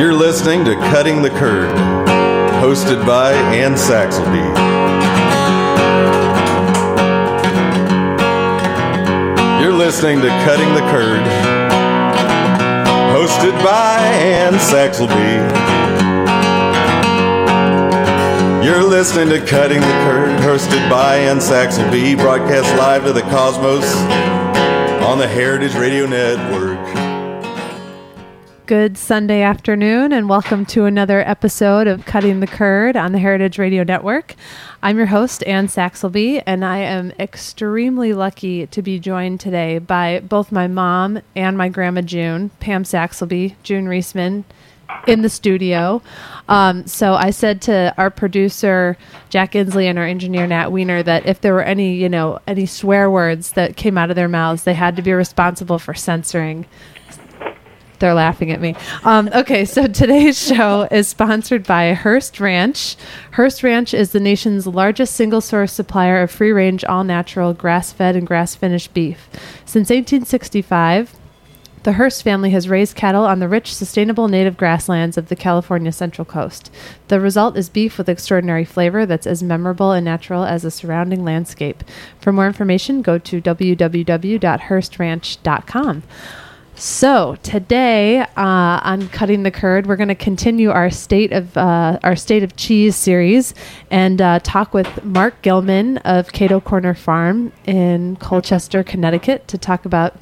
You're listening to Cutting the Curd, hosted by Anne Saxelby. You're listening to Cutting the Curd, hosted by Anne Saxelby. You're listening to Cutting the Curd, hosted by Anne Saxelby, broadcast live to the cosmos on the Heritage Radio Network. Good Sunday afternoon, and welcome to another episode of Cutting the Curd on the Heritage Radio Network. I'm your host, Anne Saxelby, and I am extremely lucky to be joined today by both my mom and my grandma June, Pam Saxelby, June Reisman, in the studio. Um, so I said to our producer Jack Inslee and our engineer Nat Weiner that if there were any, you know, any swear words that came out of their mouths, they had to be responsible for censoring. They're laughing at me. Um, okay, so today's show is sponsored by Hearst Ranch. Hearst Ranch is the nation's largest single source supplier of free range, all natural, grass fed, and grass finished beef. Since 1865, the Hearst family has raised cattle on the rich, sustainable native grasslands of the California Central Coast. The result is beef with extraordinary flavor that's as memorable and natural as the surrounding landscape. For more information, go to www.hearstranch.com. So today uh, on cutting the curd, we're going to continue our state of uh, our state of cheese series and uh, talk with Mark Gillman of Cato Corner Farm in Colchester, Connecticut, to talk about